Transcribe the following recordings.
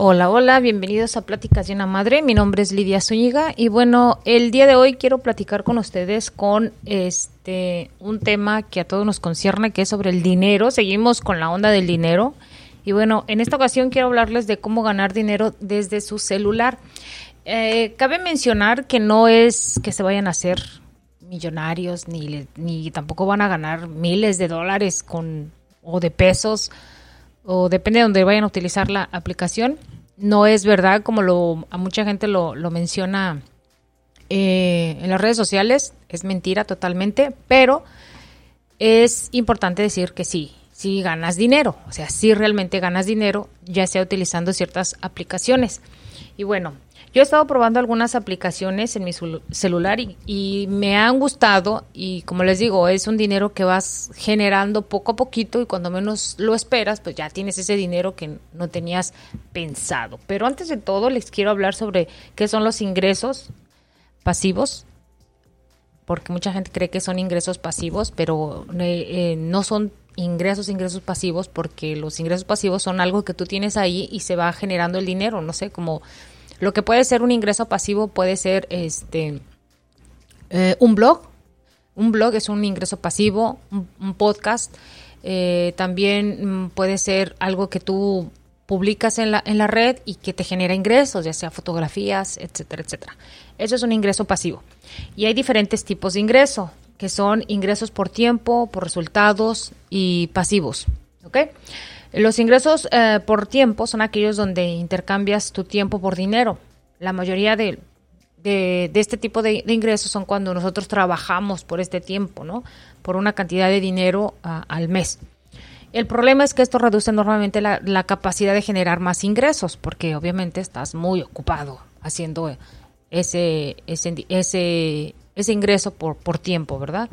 Hola, hola, bienvenidos a Pláticas de una Madre. Mi nombre es Lidia Zúñiga y bueno, el día de hoy quiero platicar con ustedes con este un tema que a todos nos concierne, que es sobre el dinero. Seguimos con la onda del dinero. Y bueno, en esta ocasión quiero hablarles de cómo ganar dinero desde su celular. Eh, cabe mencionar que no es que se vayan a hacer millonarios ni, ni tampoco van a ganar miles de dólares con o de pesos o depende de donde vayan a utilizar la aplicación. No es verdad como lo, a mucha gente lo, menciona eh, en las redes sociales, es mentira totalmente, pero es importante decir que sí, sí ganas dinero, o sea, sí realmente ganas dinero, ya sea utilizando ciertas aplicaciones. Y bueno, yo he estado probando algunas aplicaciones en mi celular y, me han gustado y como les digo, es un dinero que vas generando poco a poquito y cuando menos lo esperas, pues ya tienes ese dinero que no tenías pensado. Pero antes de todo les quiero hablar sobre qué son los ingresos pasivos, porque mucha gente cree que son ingresos pasivos, pero eh, eh, no son ingresos, ingresos pasivos, porque los ingresos pasivos son algo que tú tienes ahí y se va generando el dinero, no sé, como lo que puede ser un ingreso pasivo puede ser este eh, un blog. Un blog es un ingreso pasivo, un, podcast. Eh, también mm, puede ser algo que tú publicas en la, en la red y que te genera ingresos, ya sea fotografías, etcétera, etcétera. Eso es un ingreso pasivo. Y hay diferentes tipos de ingreso, que son ingresos por tiempo, por resultados y pasivos. ¿Ok? Los ingresos eh, por tiempo son aquellos donde intercambias tu tiempo por dinero. La mayoría de, de, este tipo de, ingresos son cuando nosotros trabajamos por este tiempo, ¿no? Por una cantidad de dinero ah, al mes. El problema es que esto reduce normalmente la, capacidad de generar más ingresos, porque obviamente estás muy ocupado haciendo ese, ese, ese, ese ingreso por, por tiempo, ¿verdad?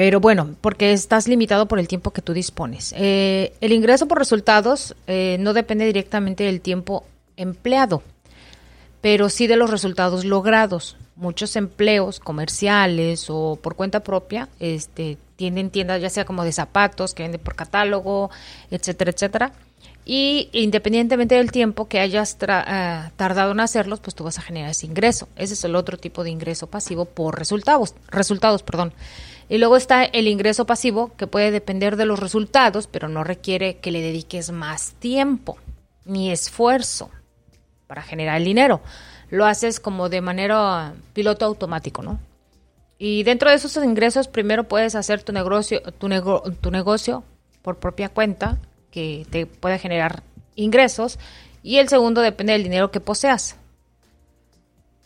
Pero bueno, porque estás limitado por el tiempo que tú dispones. Eh, el ingreso por resultados eh, no depende directamente del tiempo empleado, pero sí de los resultados logrados. Muchos empleos comerciales o por cuenta propia este, tienen tiendas ya sea como de zapatos que venden por catálogo, etcétera, etcétera. Y independientemente del tiempo que hayas eh, tardado en hacerlos, pues tú vas a generar ese ingreso. Ese es el otro tipo de ingreso pasivo por resultados, resultados, perdón. Y luego está el ingreso pasivo, que puede depender de los resultados, pero no requiere que le dediques más tiempo ni esfuerzo para generar el dinero. Lo haces como de manera piloto automático, ¿no? Y dentro de esos ingresos, primero puedes hacer tu negocio, tu, tu negocio por propia cuenta, que te puede generar ingresos. Y el segundo depende del dinero que poseas.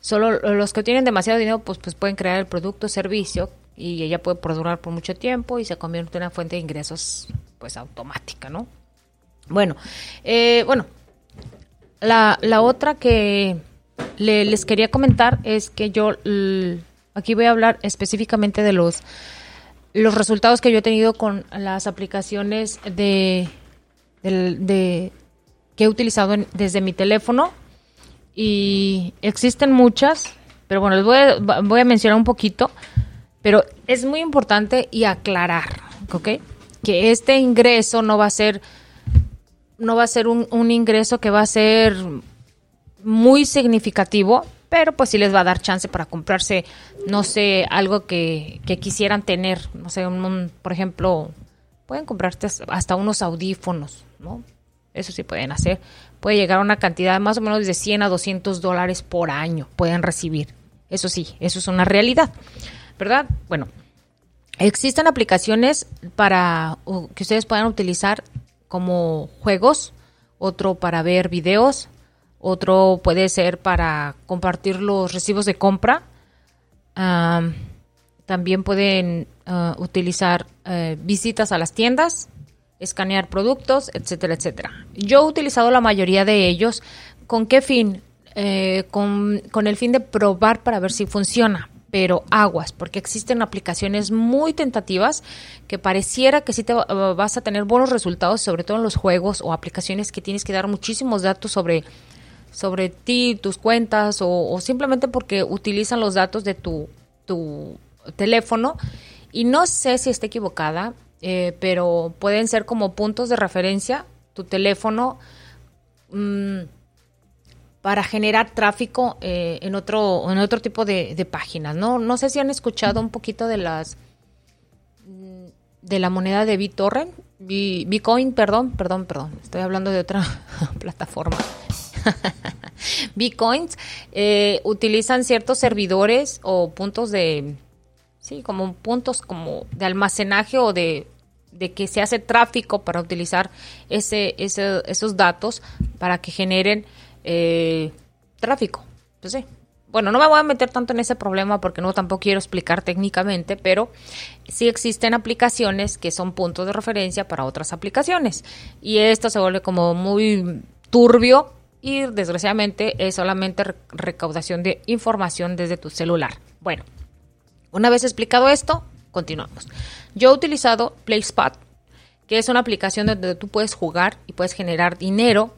Solo los que tienen demasiado dinero, pues, pues pueden crear el producto o servicio y ella puede perdurar por mucho tiempo y se convierte en una fuente de ingresos pues automática, ¿no? Bueno, eh, bueno, la, la, otra que les quería comentar es que yo aquí voy a hablar específicamente de los los resultados que yo he tenido con las aplicaciones de, de, que he utilizado desde mi teléfono y existen muchas, pero bueno, les voy a, voy a mencionar un poquito. Pero es muy importante y aclarar, ¿ok? Que este ingreso no va a ser, no va a ser un, ingreso que va a ser muy significativo, pero pues sí les va a dar chance para comprarse, no sé, algo que, quisieran tener, no sé, por ejemplo, pueden comprarse hasta unos audífonos, ¿no? Eso sí pueden hacer. Puede llegar a una cantidad más o menos de 100 a 200 dólares por año, pueden recibir. Eso sí, eso es una realidad. ¿Verdad? Bueno, existen aplicaciones para que ustedes puedan utilizar como juegos, otro para ver videos, otro puede ser para compartir los recibos de compra. también pueden ah, utilizar eh, visitas a las tiendas, escanear productos, etcétera, etcétera. Yo he utilizado la mayoría de ellos. ¿Con qué fin? Eh, con, con, el fin de probar para ver si funciona pero aguas, porque existen aplicaciones muy tentativas que pareciera que sí te vas a tener buenos resultados, sobre todo en los juegos o aplicaciones que tienes que dar muchísimos datos sobre, sobre ti, tus cuentas o, simplemente porque utilizan los datos de tu, tu teléfono. Y no sé si esté equivocada, eh, pero pueden ser como puntos de referencia, tu teléfono mm, para generar tráfico eh, en otro en otro tipo de, páginas. No no sé si han escuchado un poquito de las mm, de la moneda de BitTorrent, Bitcoin, perdón, perdón, perdón, estoy hablando de otra plataforma. Bitcoins eh, utilizan ciertos servidores o puntos de, sí, como puntos como de almacenaje o de, de que se hace tráfico para utilizar ese, ese esos datos para que generen eh, tráfico. Pues bueno, no me voy a meter tanto en ese problema porque no tampoco quiero explicar técnicamente, pero sí existen aplicaciones que son puntos de referencia para otras aplicaciones. Y esto se vuelve como muy turbio y desgraciadamente es solamente recaudación de información desde tu celular. Bueno, una vez explicado esto, continuamos. Yo he utilizado PlaySpot, que es una aplicación donde tú puedes jugar y puedes generar dinero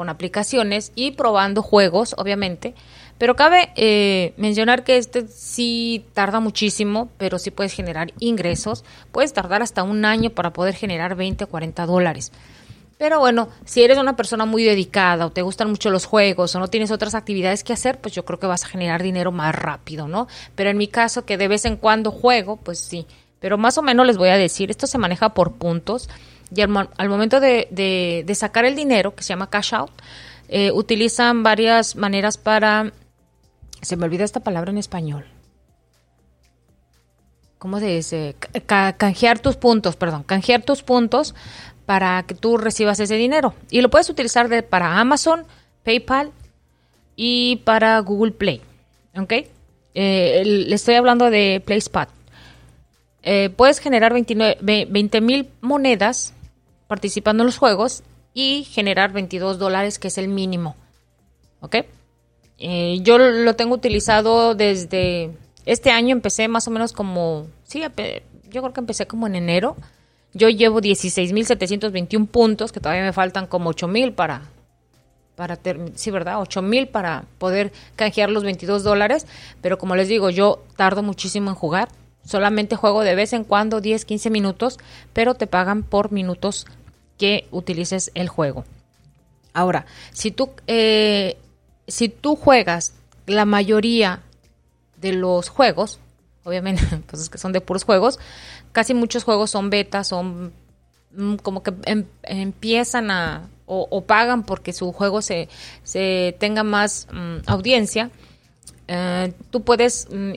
con aplicaciones y probando juegos, obviamente. Pero cabe eh, mencionar que este sí tarda muchísimo, pero sí puedes generar ingresos. Puedes tardar hasta un año para poder generar 20 o 40 dólares. Pero bueno, si eres una persona muy dedicada o te gustan mucho los juegos o no tienes otras actividades que hacer, pues yo creo que vas a generar dinero más rápido, ¿no? Pero en mi caso, que de vez en cuando juego, pues sí. Pero más o menos les voy a decir, esto se maneja por puntos y al, momento de, sacar el dinero, que se llama cash out, eh, utilizan varias maneras para... Se me olvida esta palabra en español. ¿Cómo se dice? canjear tus puntos, perdón, canjear tus puntos para que tú recibas ese dinero. Y lo puedes utilizar para Amazon, PayPal y para Google Play. ¿Ok? Eh, le estoy hablando de PlaySpot. Eh, puedes generar 20 mil monedas participando en los juegos y generar 22 dólares, que es el mínimo. ¿Ok? Eh, yo lo tengo utilizado desde este año, empecé más o menos como, sí, yo creo que empecé como en enero. Yo llevo 16.721 puntos, que todavía me faltan como 8.000 para, para sí, ¿verdad? 8.000 para poder canjear los 22 dólares. Pero como les digo, yo tardo muchísimo en jugar. Solamente juego de vez en cuando 10, 15 minutos, pero te pagan por minutos que utilices el juego. Ahora, si tú, eh, si tú juegas la mayoría de los juegos, obviamente, pues es que son de puros juegos, casi muchos juegos son betas, son mm, como que em, empiezan a o, pagan porque su juego se, se tenga más mm, audiencia. Eh, tú puedes mm,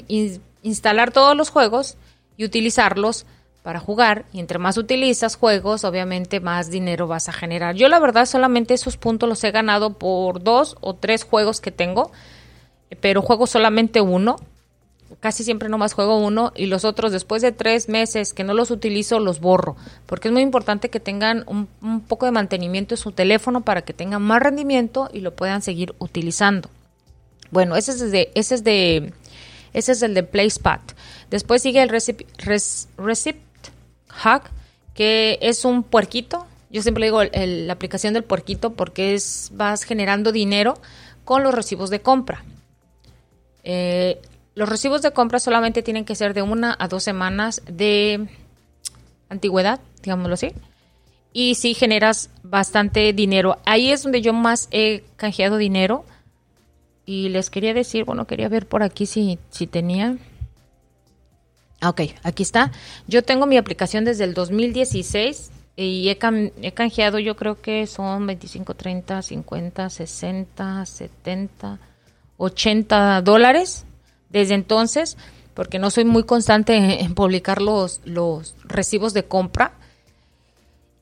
instalar todos los juegos y utilizarlos para jugar y entre más utilizas juegos, obviamente más dinero vas a generar. Yo la verdad solamente esos puntos los he ganado por dos o tres juegos que tengo, pero juego solamente uno. Casi siempre nomás juego uno y los otros después de tres meses que no los utilizo los borro, porque es muy importante que tengan un, poco de mantenimiento en su teléfono para que tengan más rendimiento y lo puedan seguir utilizando. Bueno, ese es de, ese es de, ese es el de PlaySpot. Después sigue el Recip, Hack, que es un puerquito. Yo siempre digo la aplicación del puerquito porque es vas generando dinero con los recibos de compra. Eh, los recibos de compra solamente tienen que ser de una a dos semanas de antigüedad, digámoslo así. Y si generas bastante dinero. Ahí es donde yo más he canjeado dinero. Y les quería decir, bueno, quería ver por aquí si, si tenía. Ah, ok, aquí está. Yo tengo mi aplicación desde el 2016 y he, he, canjeado yo creo que son 25, 30, 50, 60, 70, 80 dólares desde entonces, porque no soy muy constante en, publicar los, los recibos de compra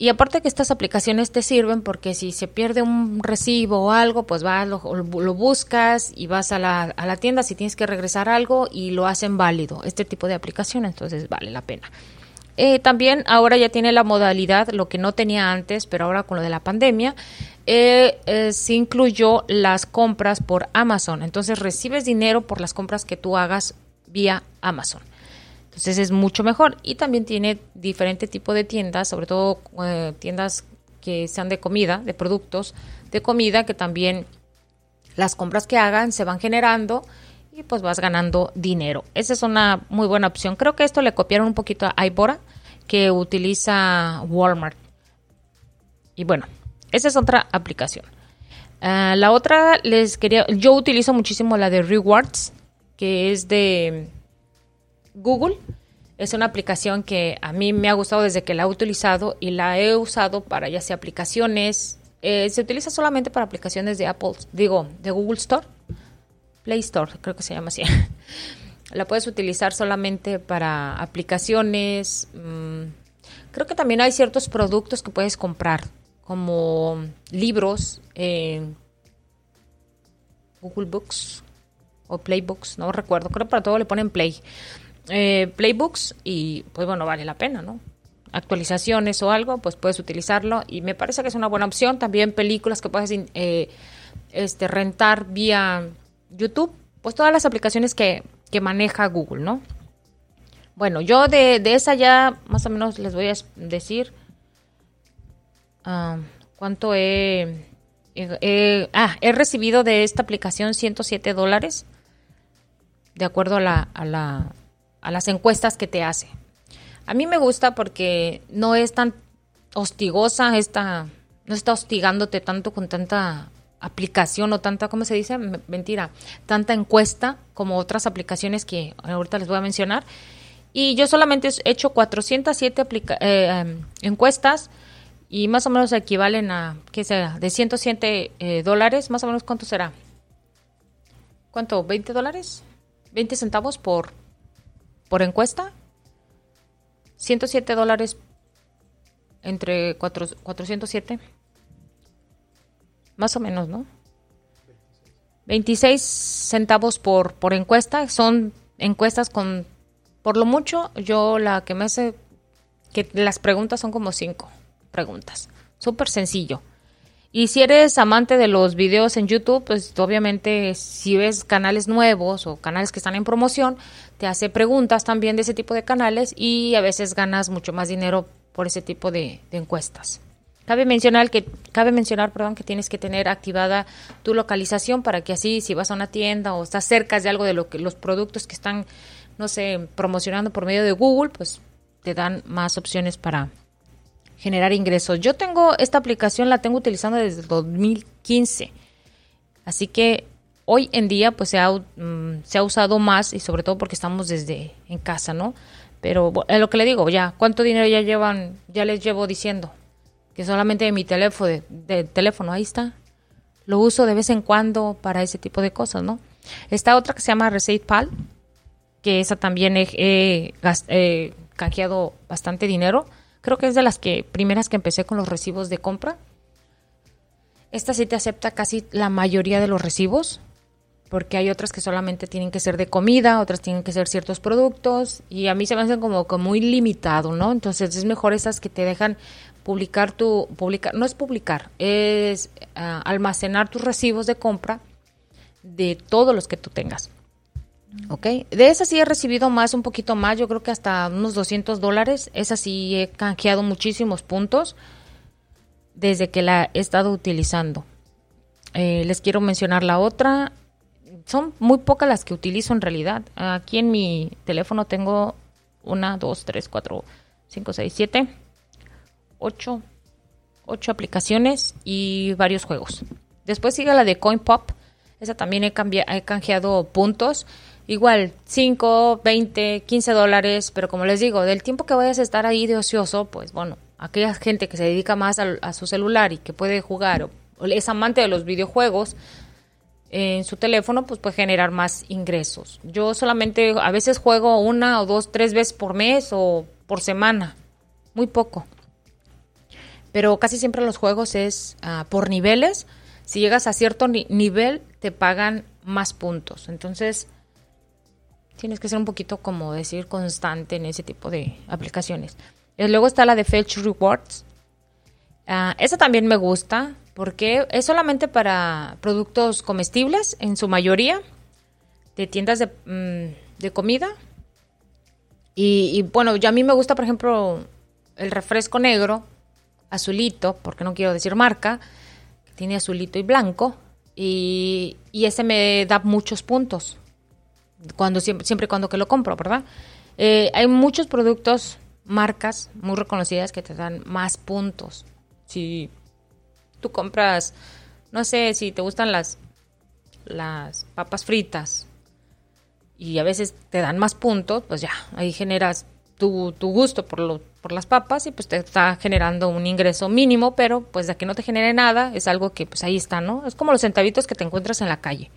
y aparte que estas aplicaciones te sirven porque si se pierde un recibo o algo, pues vas, lo, lo buscas y vas a la, a la, tienda si tienes que regresar algo y lo hacen válido. Este tipo de aplicación, entonces vale la pena. Eh, también ahora ya tiene la modalidad, lo que no tenía antes, pero ahora con lo de la pandemia, eh, eh, se incluyó las compras por Amazon. Entonces recibes dinero por las compras que tú hagas vía Amazon. Entonces es mucho mejor. Y también tiene diferente tipo de tiendas, sobre todo eh, tiendas que sean de comida, de productos de comida, que también las compras que hagan se van generando y pues vas ganando dinero. Esa es una muy buena opción. Creo que esto le copiaron un poquito a Ibora, que utiliza Walmart. Y bueno, esa es otra aplicación. Ah, la otra les quería, yo utilizo muchísimo la de Rewards, que es de Google. Es una aplicación que a mí me ha gustado desde que la he utilizado y la he usado para ya sea aplicaciones. Eh, se utiliza solamente para aplicaciones de Apple, digo, de Google Store, Play Store, creo que se llama así. la puedes utilizar solamente para aplicaciones. Mm, creo que también hay ciertos productos que puedes comprar como libros, en Google Books o Playbooks, no recuerdo, creo que para todo le ponen Play. Eh, Playbooks y pues bueno, vale la pena, ¿no? Actualizaciones o algo, pues puedes utilizarlo y me parece que es una buena opción. También películas que puedes eh, este, rentar vía YouTube, pues todas las aplicaciones que, que maneja Google, ¿no? Bueno, yo de, de, esa ya más o menos les voy a decir Ah, ¿Cuánto he, ah, he recibido de esta aplicación 107 dólares de acuerdo a, la, a las encuestas que te hace. A mí me gusta porque no es tan hostigosa esta, no está hostigándote tanto con tanta aplicación o tanta, ¿cómo se dice? Mentira, tanta encuesta como otras aplicaciones que ahorita les voy a mencionar. Y yo solamente he hecho 407 eh, em, encuestas y más o menos equivalen a, ¿qué será? De 107 eh, dólares, más o menos, ¿cuánto será? ¿Cuánto? ¿20 dólares? ¿20 centavos por, por encuesta? 107 dólares entre 407. Más o menos, ¿no? 26 centavos por, por encuesta. Son encuestas con, por lo mucho, yo la que me hace, que las preguntas son como 5 preguntas. Súper sencillo. Y si eres amante de los videos en YouTube, pues obviamente si ves canales nuevos o canales que están en promoción, te hace preguntas también de ese tipo de canales y a veces ganas mucho más dinero por ese tipo de, encuestas. Cabe mencionar que cabe mencionar, perdón, que tienes que tener activada tu localización para que así si vas a una tienda o estás cerca de algo de lo que los productos que están no sé, promocionando por medio de Google, pues te dan más opciones para generar ingresos. Yo tengo esta aplicación, la tengo utilizando desde 2015. Así que hoy en día pues se ha, mm, se ha usado más y sobre todo porque estamos desde en casa, ¿no? Pero es lo que le digo, ya, ¿cuánto dinero ya llevan? Ya les llevo diciendo que solamente de mi teléfono, de, teléfono, ahí está. Lo uso de vez en cuando para ese tipo de cosas, ¿no? Está otra que se llama Receipt Pal, que esa también he canjeado bastante dinero Creo que es de las que primeras que empecé con los recibos de compra. Esta sí te acepta casi la mayoría de los recibos, porque hay otras que solamente tienen que ser de comida, otras tienen que ser ciertos productos, y a mí se me hacen como, muy limitado, ¿no? Entonces es mejor esas que te dejan publicar tu, publicar, no es publicar, es ah, almacenar tus recibos de compra de todos los que tú tengas. Ok, de esa sí he recibido más, un poquito más, yo creo que hasta unos 200 dólares. Esa sí he canjeado muchísimos puntos desde que la he estado utilizando. Eh, les quiero mencionar la otra. Son muy pocas las que utilizo en realidad. Aquí en mi teléfono tengo una, dos, tres, cuatro, cinco, seis, siete, ocho, ocho aplicaciones y varios juegos. Después sigue la de CoinPop. Esa también he, he canjeado puntos igual 5, 20, 15 dólares, pero como les digo, del tiempo que vayas a estar ahí de ocioso, pues bueno, aquella gente que se dedica más a, su celular y que puede jugar o, es amante de los videojuegos en su teléfono, pues puede generar más ingresos. Yo solamente a veces juego una o dos, tres veces por mes o por semana, muy poco. Pero casi siempre los juegos es ah, por niveles. Si llegas a cierto nivel, te pagan más puntos. Entonces, Tienes que ser un poquito, como decir, constante en ese tipo de aplicaciones. Y luego está la de Fetch Rewards. Uh, esa también me gusta porque es solamente para productos comestibles, en su mayoría, de tiendas de, mm, comida. Y, bueno, ya a mí me gusta, por ejemplo, el refresco negro, azulito, porque no quiero decir marca, tiene azulito y blanco. Y, ese me da muchos puntos cuando siempre, siempre cuando que lo compro, ¿verdad? Eh, hay muchos productos, marcas muy reconocidas que te dan más puntos. Si tú compras, no sé si te gustan las, las papas fritas y a veces te dan más puntos, pues ya, ahí generas tu, tu gusto por, lo, por las papas y pues te está generando un ingreso mínimo, pero pues de que no te genere nada es algo que pues ahí está, ¿no? Es como los centavitos que te encuentras en la calle,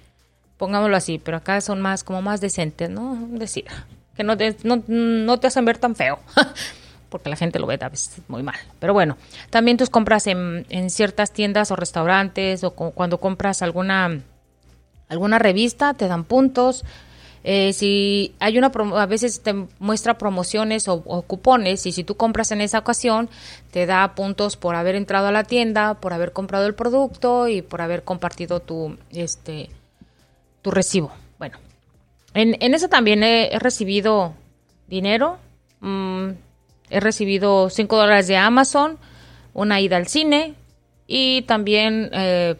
pongámoslo así, pero acá son más como más decentes, ¿no? Decir, que no te, no, no te hacen ver tan feo. porque la gente lo ve a veces muy mal. Pero bueno, también tus compras en, en ciertas tiendas o restaurantes o cuando compras alguna, alguna revista te dan puntos. Eh, si hay una, a veces te muestra promociones o, cupones y si tú compras en esa ocasión, te da puntos por haber entrado a la tienda, por haber comprado el producto y por haber compartido tu, este, tu recibo. Bueno, en, en eso también he, recibido dinero. Mm, he recibido 5 dólares de Amazon, una ida al cine y también, eh,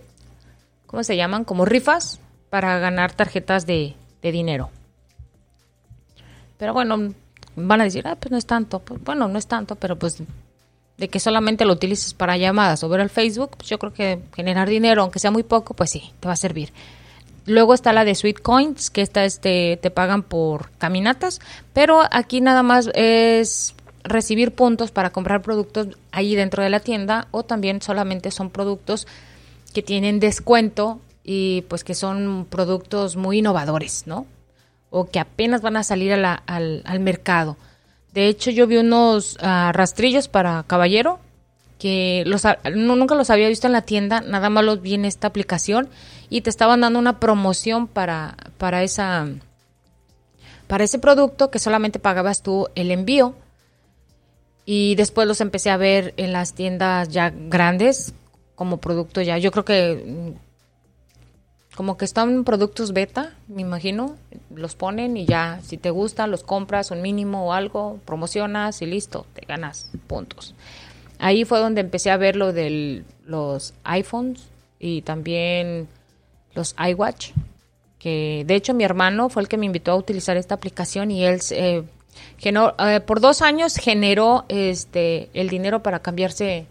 ¿cómo se llaman? Como rifas para ganar tarjetas de, dinero. Pero bueno, van a decir, ah, pues no es tanto. Pues, bueno, no es tanto, pero pues de que solamente lo utilices para llamadas o ver el Facebook, pues yo creo que generar dinero, aunque sea muy poco, pues sí, te va a servir. Luego está la de Sweet Coins, que esta este, te pagan por caminatas, pero aquí nada más es recibir puntos para comprar productos ahí dentro de la tienda o también solamente son productos que tienen descuento y pues que son productos muy innovadores, ¿no? O que apenas van a salir al, al, mercado. De hecho, yo vi unos ah, rastrillos para caballero que los, nunca los había visto en la tienda, nada más los vi en esta aplicación y te estaban dando una promoción para, para, esa, para ese producto que solamente pagabas tú el envío y después los empecé a ver en las tiendas ya grandes como producto ya. Yo creo que como que están productos beta, me imagino, los ponen y ya, si te gusta, los compras un mínimo o algo, promocionas y listo, te ganas puntos. Ahí fue donde empecé a ver lo de los iPhones y también los iWatch, que de hecho mi hermano fue el que me invitó a utilizar esta aplicación y él eh, eh, por dos años generó este el dinero para cambiarse,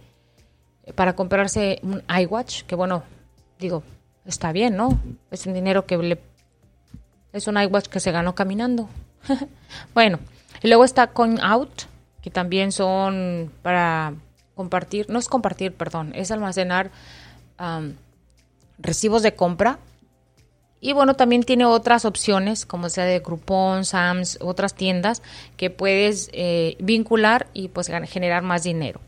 para comprarse un iWatch, que bueno, digo, está bien, ¿no? Es un dinero que le... Es un iWatch que se ganó caminando. bueno, y luego está Coin Out, que también son para compartir, no es compartir, perdón, es almacenar recibos de compra y bueno, también tiene otras opciones, como sea de Groupon, Sams, otras tiendas que puedes eh, vincular y pues generar más dinero.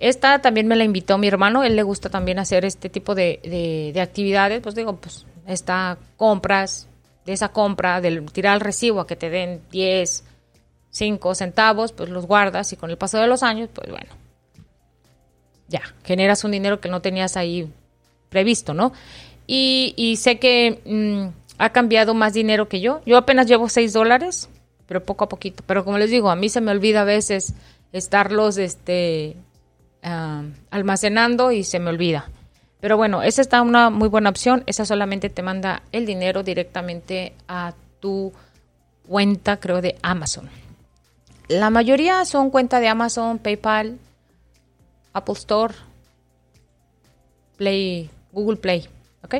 Esta también me la invitó mi hermano, él le gusta también hacer este tipo de, actividades, pues digo, pues esta compras, de esa compra, del tirar el recibo a que te den 10, 5 centavos, pues los guardas y con el paso de los años, pues bueno, ya, generas un dinero que no tenías ahí previsto, ¿no? y, sé que mm, ha cambiado más dinero que yo. Yo apenas llevo 6 dólares, pero poco a poquito. Pero como les digo, a mí se me olvida a veces estarlos este, almacenando y se me olvida. Pero bueno, esa está una muy buena opción. Esa solamente te manda el dinero directamente a tu cuenta, creo, de Amazon. La mayoría son cuenta de Amazon, PayPal, Apple Store, Play, Google Play. ¿ok?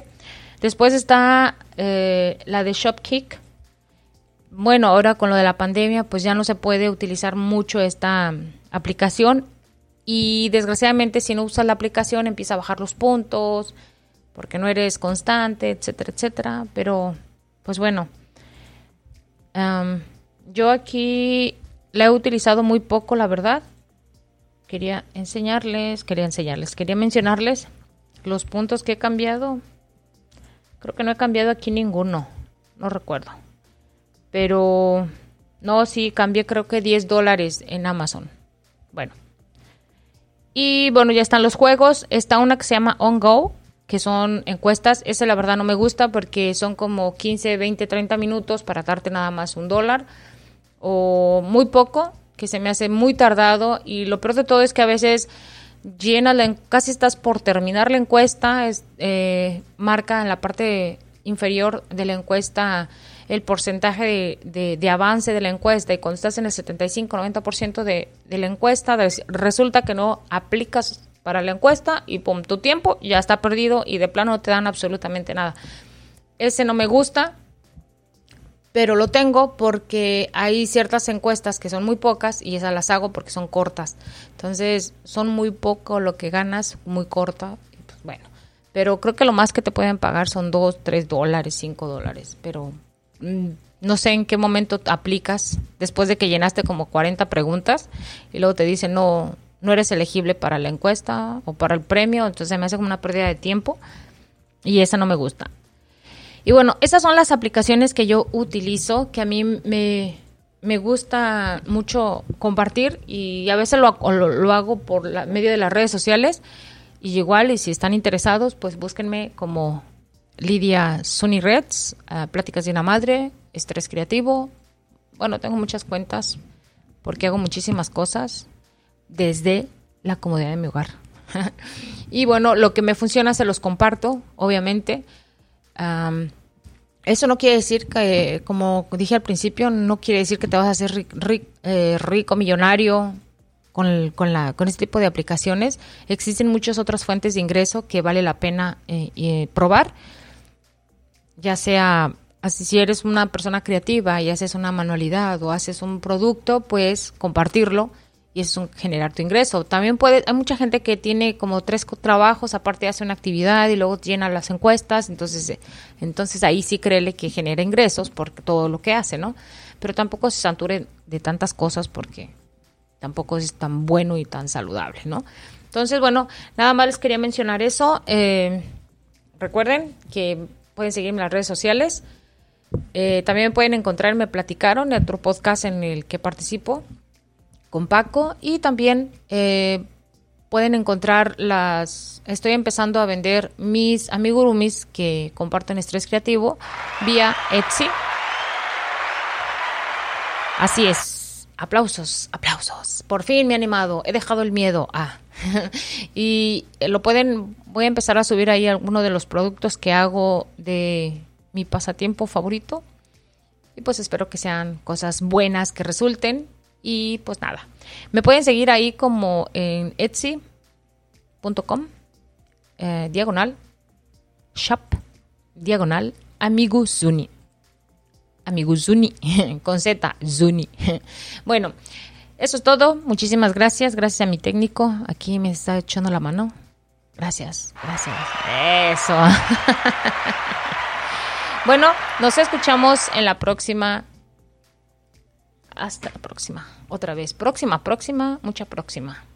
Después está eh, la de Shopkick. Bueno, ahora con lo de la pandemia, pues ya no se puede utilizar mucho esta mm, aplicación y desgraciadamente si no usas la aplicación empieza a bajar los puntos porque no eres constante, etcétera, etcétera. Pero, pues bueno, yo aquí la he utilizado muy poco, la verdad. Quería enseñarles, quería enseñarles, quería mencionarles los puntos que he cambiado. Creo que no he cambiado aquí ninguno. No recuerdo. Pero no, sí, cambié creo que 10 dólares en Amazon. Bueno. Y bueno, ya están los juegos. Está una que se llama On Go, que son encuestas. Esa la verdad no me gusta porque son como 15, 20, 30 minutos para darte nada más un dólar. O muy poco, que se me hace muy tardado. Y lo peor de todo es que a veces llena, la, casi estás por terminar la encuesta, es, eh, marca en la parte inferior de la encuesta el porcentaje de, avance de la encuesta y cuando estás en el 75-90% de, de la encuesta resulta que no aplicas para la encuesta y pum, tu tiempo ya está perdido y de plano no te dan absolutamente nada. Ese no me gusta, pero lo tengo porque hay ciertas encuestas que son muy pocas y esas las hago porque son cortas. Entonces, son muy poco lo que ganas, muy corta. Pues, bueno, pero creo que lo más que te pueden pagar son 2, 3 dólares, 5 dólares. Pero no sé en qué momento aplicas después de que llenaste como 40 preguntas y luego te dicen no, no eres elegible para la encuesta o para el premio. Entonces me hace como una pérdida de tiempo y esa no me gusta. Y bueno, esas son las aplicaciones que yo utilizo, que a mí me, me gusta mucho compartir y a veces lo, lo, hago por la, medio de las redes sociales. Y igual, y si están interesados, pues búsquenme como Lidia Sunny Reds, uh, Pláticas de una Madre, Estrés Creativo. Bueno, tengo muchas cuentas porque hago muchísimas cosas desde la comodidad de mi hogar. y bueno, lo que me funciona se los comparto, obviamente eso no quiere decir que, como dije al principio, no quiere decir que te vas a hacer eh, rico, millonario con, con, la, con este tipo de aplicaciones. Existen muchas otras fuentes de ingreso que vale la pena eh, eh, probar, ya sea así si eres una persona creativa y haces una manualidad o haces un producto, pues compartirlo y es generar tu ingreso. También puede, hay mucha gente que tiene como tres trabajos, aparte hace una actividad y luego llena las encuestas, entonces, eh, entonces ahí sí créele que genera ingresos por todo lo que hace, ¿no? Pero tampoco se sature de tantas cosas porque tampoco es tan bueno y tan saludable, ¿no? Entonces, bueno, nada más les quería mencionar eso. Eh, recuerden que pueden seguirme en las redes sociales. Eh, también pueden encontrarme, platicaron, en otro podcast en el que participo, con Paco y también eh, pueden encontrar las... Estoy empezando a vender mis amigurumis que comparto en Estrés Creativo vía Etsy. Así es. Aplausos, aplausos. Por fin me he animado. He dejado el miedo. Ah. y lo pueden... Voy a empezar a subir ahí algunos de los productos que hago de mi pasatiempo favorito. Y pues espero que sean cosas buenas que resulten y pues nada, me pueden seguir ahí como en etsy.com, eh, diagonal, shop, diagonal, amiguzuni. Amiguzuni, con Z, Zuni. bueno, eso es todo. Muchísimas gracias. Gracias a mi técnico. Aquí me está echando la mano. Gracias, gracias. Eso. bueno, nos escuchamos en la próxima hasta la próxima. Otra vez. Próxima, próxima, mucha próxima.